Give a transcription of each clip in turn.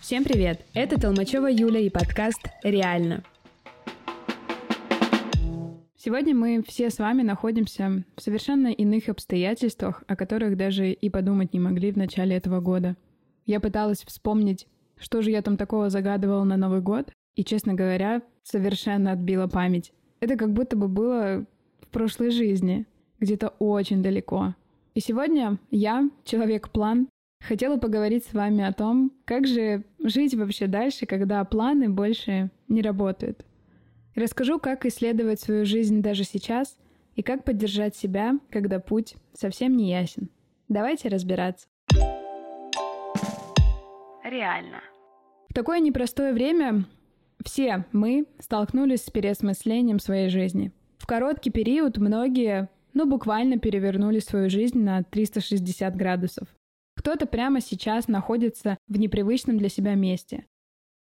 Всем привет! Это Толмачева Юля и подкаст «Реально». Сегодня мы все с вами находимся в совершенно иных обстоятельствах, о которых даже и подумать не могли в начале этого года. Я пыталась вспомнить, что же я там такого загадывала на Новый год, и, честно говоря, совершенно отбила память. Это как будто бы было в прошлой жизни, где-то очень далеко. И сегодня я, человек-план, хотела поговорить с вами о том, как же жить вообще дальше, когда планы больше не работают. Расскажу, как исследовать свою жизнь даже сейчас и как поддержать себя, когда путь совсем не ясен. Давайте разбираться. Реально. В такое непростое время все мы столкнулись с переосмыслением своей жизни. В короткий период многие, ну, буквально перевернули свою жизнь на 360 градусов. Кто-то прямо сейчас находится в непривычном для себя месте.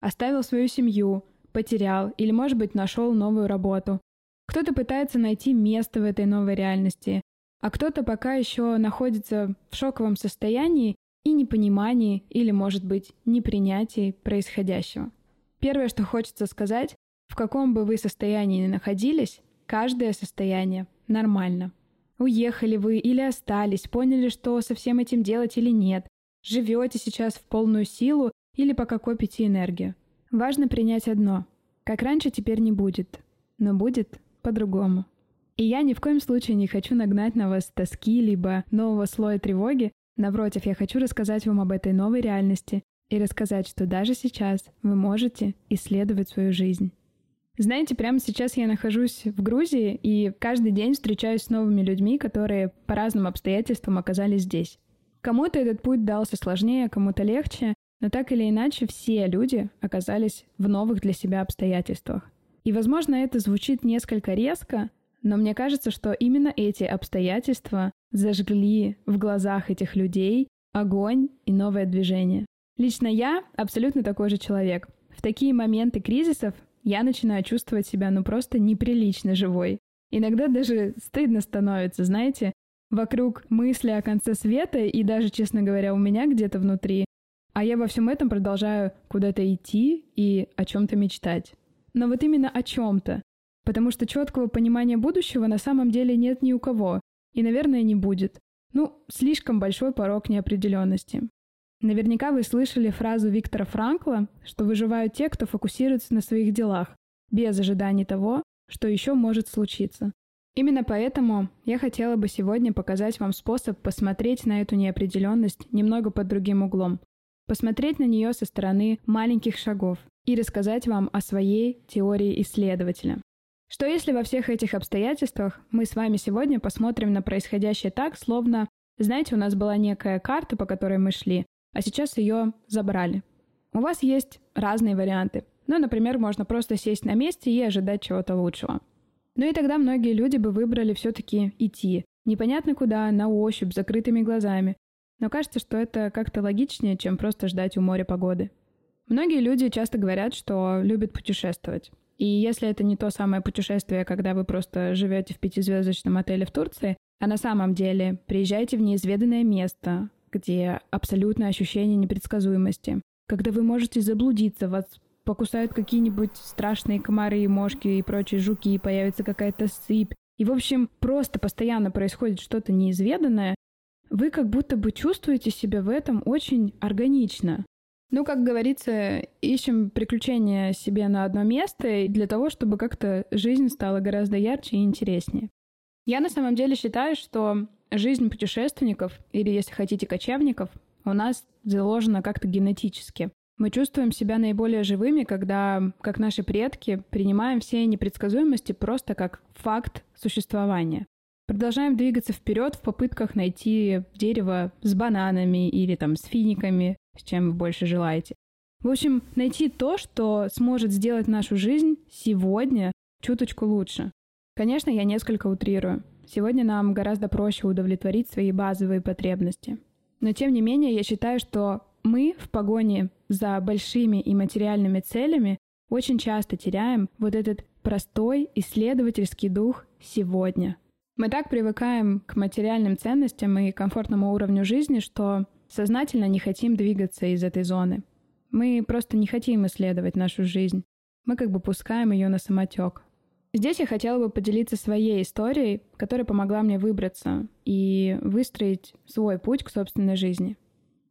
Оставил свою семью, потерял или, может быть, нашел новую работу. Кто-то пытается найти место в этой новой реальности, а кто-то пока еще находится в шоковом состоянии и непонимании или, может быть, непринятии происходящего. Первое, что хочется сказать, в каком бы вы состоянии ни находились, каждое состояние нормально. Уехали вы или остались, поняли, что со всем этим делать или нет, живете сейчас в полную силу или пока копите энергию. Важно принять одно. Как раньше теперь не будет, но будет по-другому. И я ни в коем случае не хочу нагнать на вас тоски либо нового слоя тревоги. Напротив, я хочу рассказать вам об этой новой реальности и рассказать, что даже сейчас вы можете исследовать свою жизнь. Знаете, прямо сейчас я нахожусь в Грузии и каждый день встречаюсь с новыми людьми, которые по разным обстоятельствам оказались здесь. Кому-то этот путь дался сложнее, кому-то легче, но так или иначе все люди оказались в новых для себя обстоятельствах. И, возможно, это звучит несколько резко, но мне кажется, что именно эти обстоятельства зажгли в глазах этих людей огонь и новое движение. Лично я абсолютно такой же человек. В такие моменты кризисов я начинаю чувствовать себя ну просто неприлично живой. Иногда даже стыдно становится, знаете, вокруг мысли о конце света, и даже, честно говоря, у меня где-то внутри, а я во всем этом продолжаю куда-то идти и о чем-то мечтать. Но вот именно о чем-то. Потому что четкого понимания будущего на самом деле нет ни у кого. И, наверное, не будет. Ну, слишком большой порог неопределенности. Наверняка вы слышали фразу Виктора Франкла, что выживают те, кто фокусируется на своих делах, без ожиданий того, что еще может случиться. Именно поэтому я хотела бы сегодня показать вам способ посмотреть на эту неопределенность немного под другим углом, посмотреть на нее со стороны маленьких шагов и рассказать вам о своей теории исследователя. Что если во всех этих обстоятельствах мы с вами сегодня посмотрим на происходящее так, словно, знаете, у нас была некая карта, по которой мы шли, а сейчас ее забрали. У вас есть разные варианты. Ну, например, можно просто сесть на месте и ожидать чего-то лучшего. Ну и тогда многие люди бы выбрали все-таки идти. Непонятно куда, на ощупь, закрытыми глазами. Но кажется, что это как-то логичнее, чем просто ждать у моря погоды. Многие люди часто говорят, что любят путешествовать. И если это не то самое путешествие, когда вы просто живете в пятизвездочном отеле в Турции, а на самом деле приезжаете в неизведанное место, где абсолютное ощущение непредсказуемости. Когда вы можете заблудиться, вас покусают какие-нибудь страшные комары и мошки и прочие жуки, и появится какая-то сыпь. И, в общем, просто постоянно происходит что-то неизведанное, вы как будто бы чувствуете себя в этом очень органично. Ну, как говорится, ищем приключения себе на одно место для того, чтобы как-то жизнь стала гораздо ярче и интереснее. Я на самом деле считаю, что жизнь путешественников, или, если хотите, кочевников, у нас заложена как-то генетически. Мы чувствуем себя наиболее живыми, когда, как наши предки, принимаем все непредсказуемости просто как факт существования. Продолжаем двигаться вперед в попытках найти дерево с бананами или там с финиками, с чем вы больше желаете. В общем, найти то, что сможет сделать нашу жизнь сегодня чуточку лучше. Конечно, я несколько утрирую. Сегодня нам гораздо проще удовлетворить свои базовые потребности. Но тем не менее, я считаю, что мы в погоне за большими и материальными целями очень часто теряем вот этот простой исследовательский дух сегодня. Мы так привыкаем к материальным ценностям и комфортному уровню жизни, что сознательно не хотим двигаться из этой зоны. Мы просто не хотим исследовать нашу жизнь. Мы как бы пускаем ее на самотек. Здесь я хотела бы поделиться своей историей, которая помогла мне выбраться и выстроить свой путь к собственной жизни.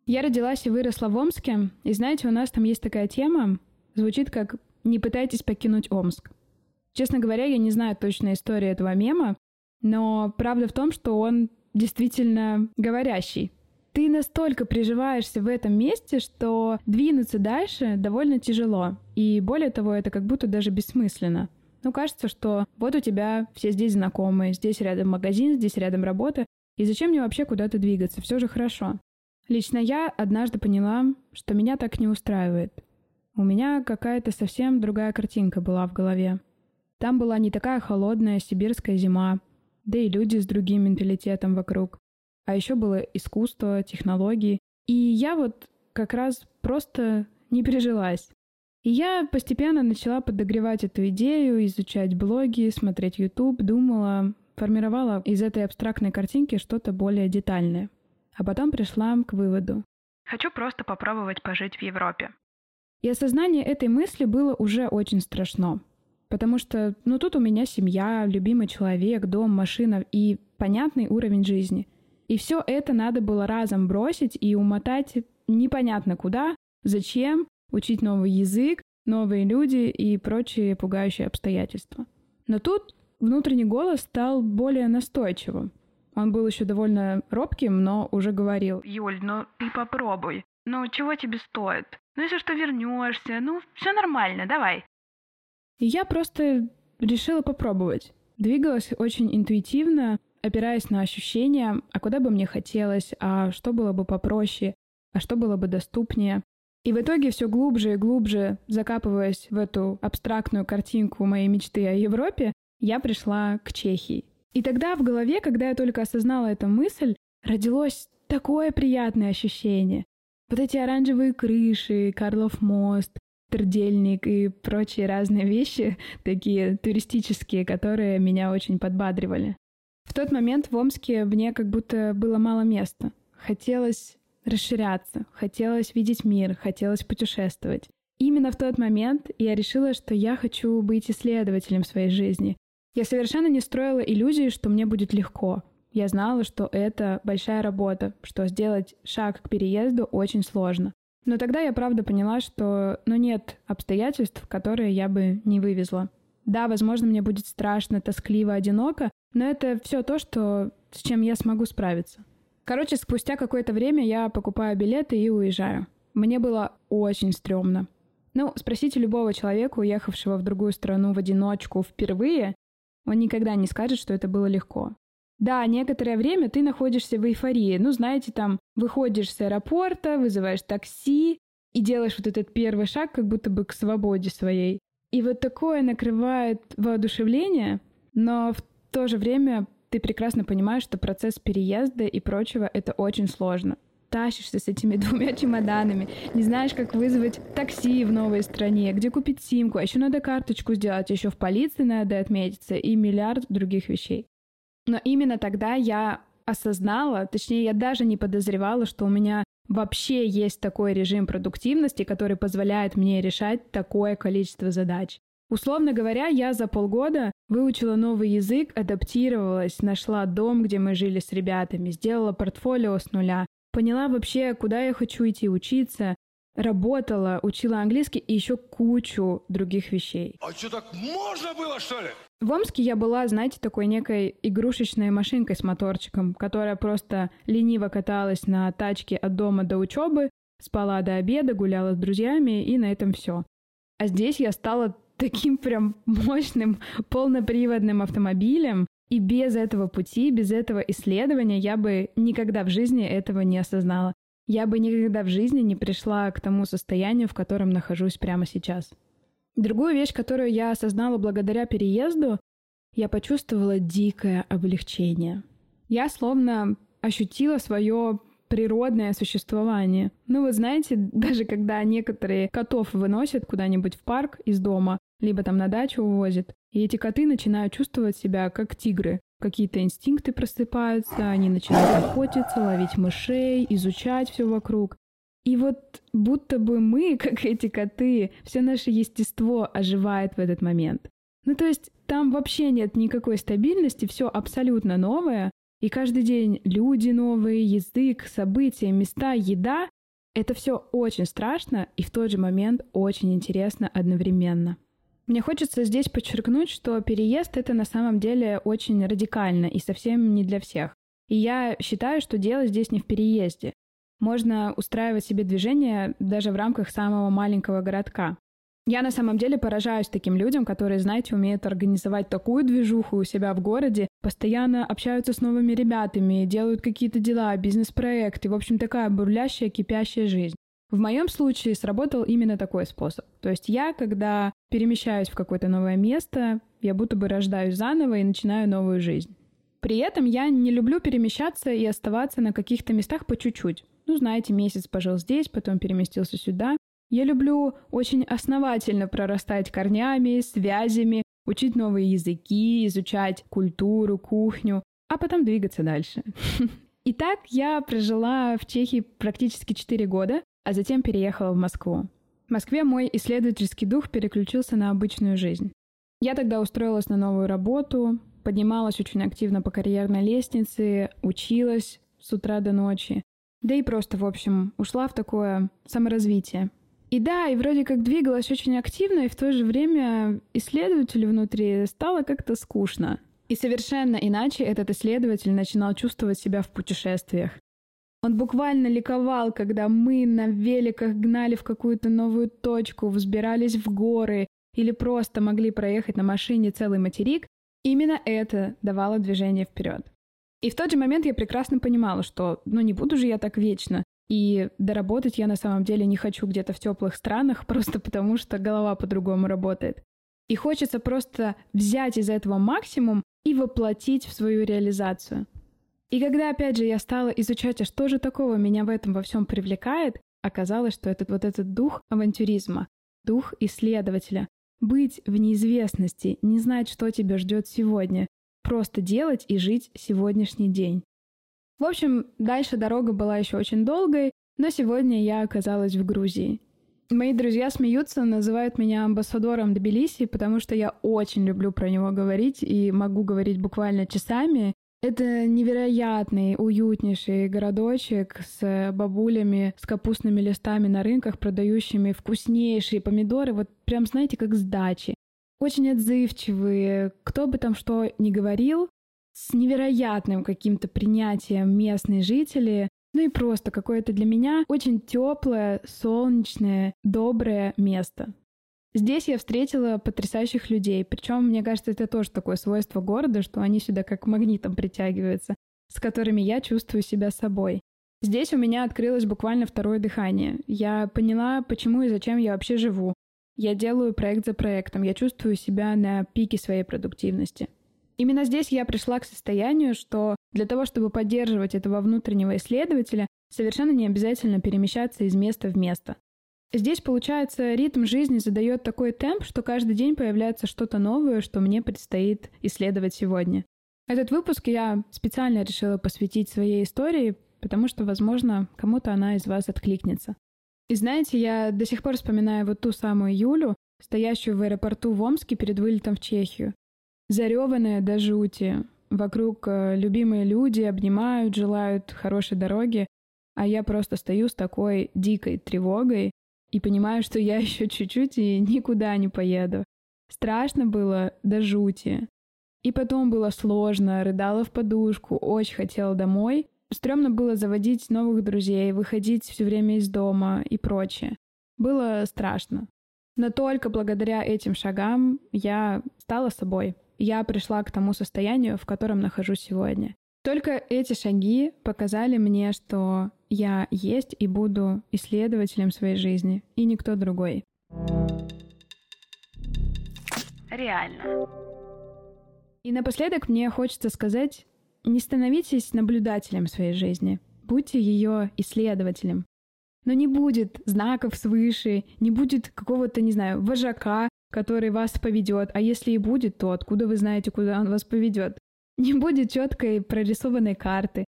Я родилась и выросла в Омске, и знаете, у нас там есть такая тема, звучит как «не пытайтесь покинуть Омск». Честно говоря, я не знаю точной истории этого мема, но правда в том, что он действительно говорящий. Ты настолько приживаешься в этом месте, что двинуться дальше довольно тяжело. И более того, это как будто даже бессмысленно. Ну, кажется, что вот у тебя все здесь знакомые, здесь рядом магазин, здесь рядом работа, и зачем мне вообще куда-то двигаться? Все же хорошо. Лично я однажды поняла, что меня так не устраивает. У меня какая-то совсем другая картинка была в голове. Там была не такая холодная сибирская зима, да и люди с другим менталитетом вокруг. А еще было искусство, технологии. И я вот как раз просто не прижилась. И я постепенно начала подогревать эту идею, изучать блоги, смотреть YouTube, думала, формировала из этой абстрактной картинки что-то более детальное. А потом пришла к выводу. Хочу просто попробовать пожить в Европе. И осознание этой мысли было уже очень страшно. Потому что, ну, тут у меня семья, любимый человек, дом, машина и понятный уровень жизни. И все это надо было разом бросить и умотать непонятно куда, зачем, учить новый язык, новые люди и прочие пугающие обстоятельства. Но тут внутренний голос стал более настойчивым. Он был еще довольно робким, но уже говорил. «Юль, ну ты попробуй. Ну чего тебе стоит? Ну если что вернешься, ну все нормально, давай». И я просто решила попробовать. Двигалась очень интуитивно, опираясь на ощущения, а куда бы мне хотелось, а что было бы попроще, а что было бы доступнее. И в итоге все глубже и глубже, закапываясь в эту абстрактную картинку моей мечты о Европе, я пришла к Чехии. И тогда в голове, когда я только осознала эту мысль, родилось такое приятное ощущение. Вот эти оранжевые крыши, Карлов мост, Трдельник и прочие разные вещи, такие туристические, которые меня очень подбадривали. В тот момент в Омске мне как будто было мало места. Хотелось расширяться, хотелось видеть мир, хотелось путешествовать. Именно в тот момент я решила, что я хочу быть исследователем своей жизни. Я совершенно не строила иллюзии, что мне будет легко. Я знала, что это большая работа, что сделать шаг к переезду очень сложно. Но тогда я правда поняла, что ну нет обстоятельств, которые я бы не вывезла. Да, возможно, мне будет страшно, тоскливо, одиноко, но это все то, что, с чем я смогу справиться. Короче, спустя какое-то время я покупаю билеты и уезжаю. Мне было очень стрёмно. Ну, спросите любого человека, уехавшего в другую страну в одиночку впервые, он никогда не скажет, что это было легко. Да, некоторое время ты находишься в эйфории. Ну, знаете, там выходишь с аэропорта, вызываешь такси и делаешь вот этот первый шаг как будто бы к свободе своей. И вот такое накрывает воодушевление, но в то же время ты прекрасно понимаешь, что процесс переезда и прочего — это очень сложно. Тащишься с этими двумя чемоданами, не знаешь, как вызвать такси в новой стране, где купить симку, а еще надо карточку сделать, еще в полиции надо отметиться и миллиард других вещей. Но именно тогда я осознала, точнее, я даже не подозревала, что у меня вообще есть такой режим продуктивности, который позволяет мне решать такое количество задач. Условно говоря, я за полгода выучила новый язык, адаптировалась, нашла дом, где мы жили с ребятами, сделала портфолио с нуля, поняла вообще, куда я хочу идти учиться, работала, учила английский и еще кучу других вещей. А что, так можно было, что ли? В Омске я была, знаете, такой некой игрушечной машинкой с моторчиком, которая просто лениво каталась на тачке от дома до учебы, спала до обеда, гуляла с друзьями, и на этом все. А здесь я стала таким прям мощным полноприводным автомобилем, и без этого пути, без этого исследования я бы никогда в жизни этого не осознала. Я бы никогда в жизни не пришла к тому состоянию, в котором нахожусь прямо сейчас. Другую вещь, которую я осознала благодаря переезду, я почувствовала дикое облегчение. Я словно ощутила свое природное существование. Ну, вы знаете, даже когда некоторые котов выносят куда-нибудь в парк из дома, либо там на дачу увозят, и эти коты начинают чувствовать себя как тигры, какие-то инстинкты просыпаются, они начинают охотиться, ловить мышей, изучать все вокруг. И вот будто бы мы, как эти коты, все наше естество оживает в этот момент. Ну то есть там вообще нет никакой стабильности, все абсолютно новое, и каждый день люди новые, язык, события, места, еда — это все очень страшно и в тот же момент очень интересно одновременно. Мне хочется здесь подчеркнуть, что переезд — это на самом деле очень радикально и совсем не для всех. И я считаю, что дело здесь не в переезде. Можно устраивать себе движение даже в рамках самого маленького городка. Я на самом деле поражаюсь таким людям, которые, знаете, умеют организовать такую движуху у себя в городе, постоянно общаются с новыми ребятами, делают какие-то дела, бизнес-проекты, в общем, такая бурлящая, кипящая жизнь. В моем случае сработал именно такой способ. То есть я, когда перемещаюсь в какое-то новое место, я будто бы рождаюсь заново и начинаю новую жизнь. При этом я не люблю перемещаться и оставаться на каких-то местах по чуть-чуть. Ну, знаете, месяц пожил здесь, потом переместился сюда. Я люблю очень основательно прорастать корнями, связями, учить новые языки, изучать культуру, кухню, а потом двигаться дальше. Итак, я прожила в Чехии практически 4 года, а затем переехала в Москву. В Москве мой исследовательский дух переключился на обычную жизнь. Я тогда устроилась на новую работу, поднималась очень активно по карьерной лестнице, училась с утра до ночи. Да и просто, в общем, ушла в такое саморазвитие. И да, и вроде как двигалась очень активно, и в то же время исследователю внутри стало как-то скучно. И совершенно иначе этот исследователь начинал чувствовать себя в путешествиях. Он буквально ликовал, когда мы на великах гнали в какую-то новую точку, взбирались в горы или просто могли проехать на машине целый материк. Именно это давало движение вперед. И в тот же момент я прекрасно понимала, что ну не буду же я так вечно. И доработать я на самом деле не хочу где-то в теплых странах, просто потому что голова по-другому работает. И хочется просто взять из этого максимум и воплотить в свою реализацию. И когда, опять же, я стала изучать, а что же такого меня в этом во всем привлекает, оказалось, что этот вот этот дух авантюризма, дух исследователя, быть в неизвестности, не знать, что тебя ждет сегодня, просто делать и жить сегодняшний день. В общем, дальше дорога была еще очень долгой, но сегодня я оказалась в Грузии. Мои друзья смеются, называют меня амбассадором Тбилиси, потому что я очень люблю про него говорить и могу говорить буквально часами. Это невероятный, уютнейший городочек с бабулями, с капустными листами на рынках, продающими вкуснейшие помидоры, вот прям, знаете, как с дачи. Очень отзывчивые, кто бы там что ни говорил, с невероятным каким-то принятием местные жители, ну и просто какое-то для меня очень теплое, солнечное, доброе место. Здесь я встретила потрясающих людей, причем, мне кажется, это тоже такое свойство города, что они сюда как магнитом притягиваются, с которыми я чувствую себя собой. Здесь у меня открылось буквально второе дыхание. Я поняла, почему и зачем я вообще живу. Я делаю проект за проектом, я чувствую себя на пике своей продуктивности. Именно здесь я пришла к состоянию, что для того, чтобы поддерживать этого внутреннего исследователя, совершенно не обязательно перемещаться из места в место. Здесь, получается, ритм жизни задает такой темп, что каждый день появляется что-то новое, что мне предстоит исследовать сегодня. Этот выпуск я специально решила посвятить своей истории, потому что, возможно, кому-то она из вас откликнется. И знаете, я до сих пор вспоминаю вот ту самую Юлю, стоящую в аэропорту в Омске перед вылетом в Чехию зареванная до жути. Вокруг э, любимые люди обнимают, желают хорошей дороги, а я просто стою с такой дикой тревогой и понимаю, что я еще чуть-чуть и никуда не поеду. Страшно было до жути. И потом было сложно, рыдала в подушку, очень хотела домой. Стремно было заводить новых друзей, выходить все время из дома и прочее. Было страшно. Но только благодаря этим шагам я стала собой я пришла к тому состоянию, в котором нахожусь сегодня. Только эти шаги показали мне, что я есть и буду исследователем своей жизни, и никто другой. Реально. И напоследок мне хочется сказать, не становитесь наблюдателем своей жизни, будьте ее исследователем. Но не будет знаков свыше, не будет какого-то, не знаю, вожака, который вас поведет. А если и будет, то откуда вы знаете, куда он вас поведет? Не будет четкой прорисованной карты.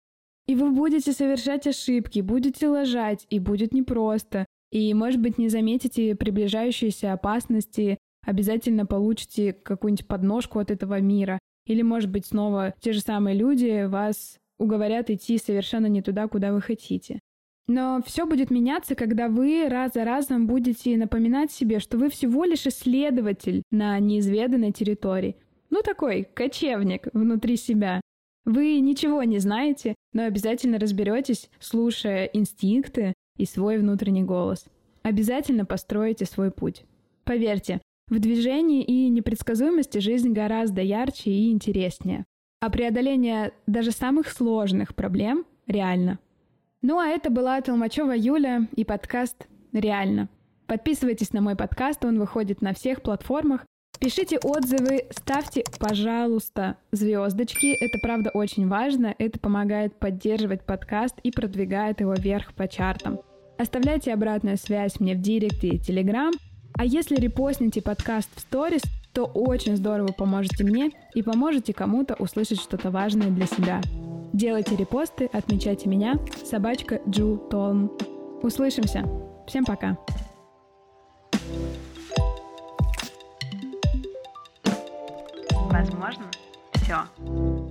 И вы будете совершать ошибки, будете лажать, и будет непросто. И, может быть, не заметите приближающиеся опасности, обязательно получите какую-нибудь подножку от этого мира. Или, может быть, снова те же самые люди вас уговорят идти совершенно не туда, куда вы хотите. Но все будет меняться, когда вы раз за разом будете напоминать себе, что вы всего лишь исследователь на неизведанной территории. Ну, такой кочевник внутри себя. Вы ничего не знаете, но обязательно разберетесь, слушая инстинкты и свой внутренний голос. Обязательно построите свой путь. Поверьте, в движении и непредсказуемости жизнь гораздо ярче и интереснее. А преодоление даже самых сложных проблем реально. Ну а это была Толмачева Юля и подкаст «Реально». Подписывайтесь на мой подкаст, он выходит на всех платформах. Пишите отзывы, ставьте, пожалуйста, звездочки. Это правда очень важно. Это помогает поддерживать подкаст и продвигает его вверх по чартам. Оставляйте обратную связь мне в директе и телеграм. А если репостните подкаст в сторис, то очень здорово поможете мне и поможете кому-то услышать что-то важное для себя. Делайте репосты, отмечайте меня, собачка Джу Толм. Услышимся. Всем пока. Возможно, все.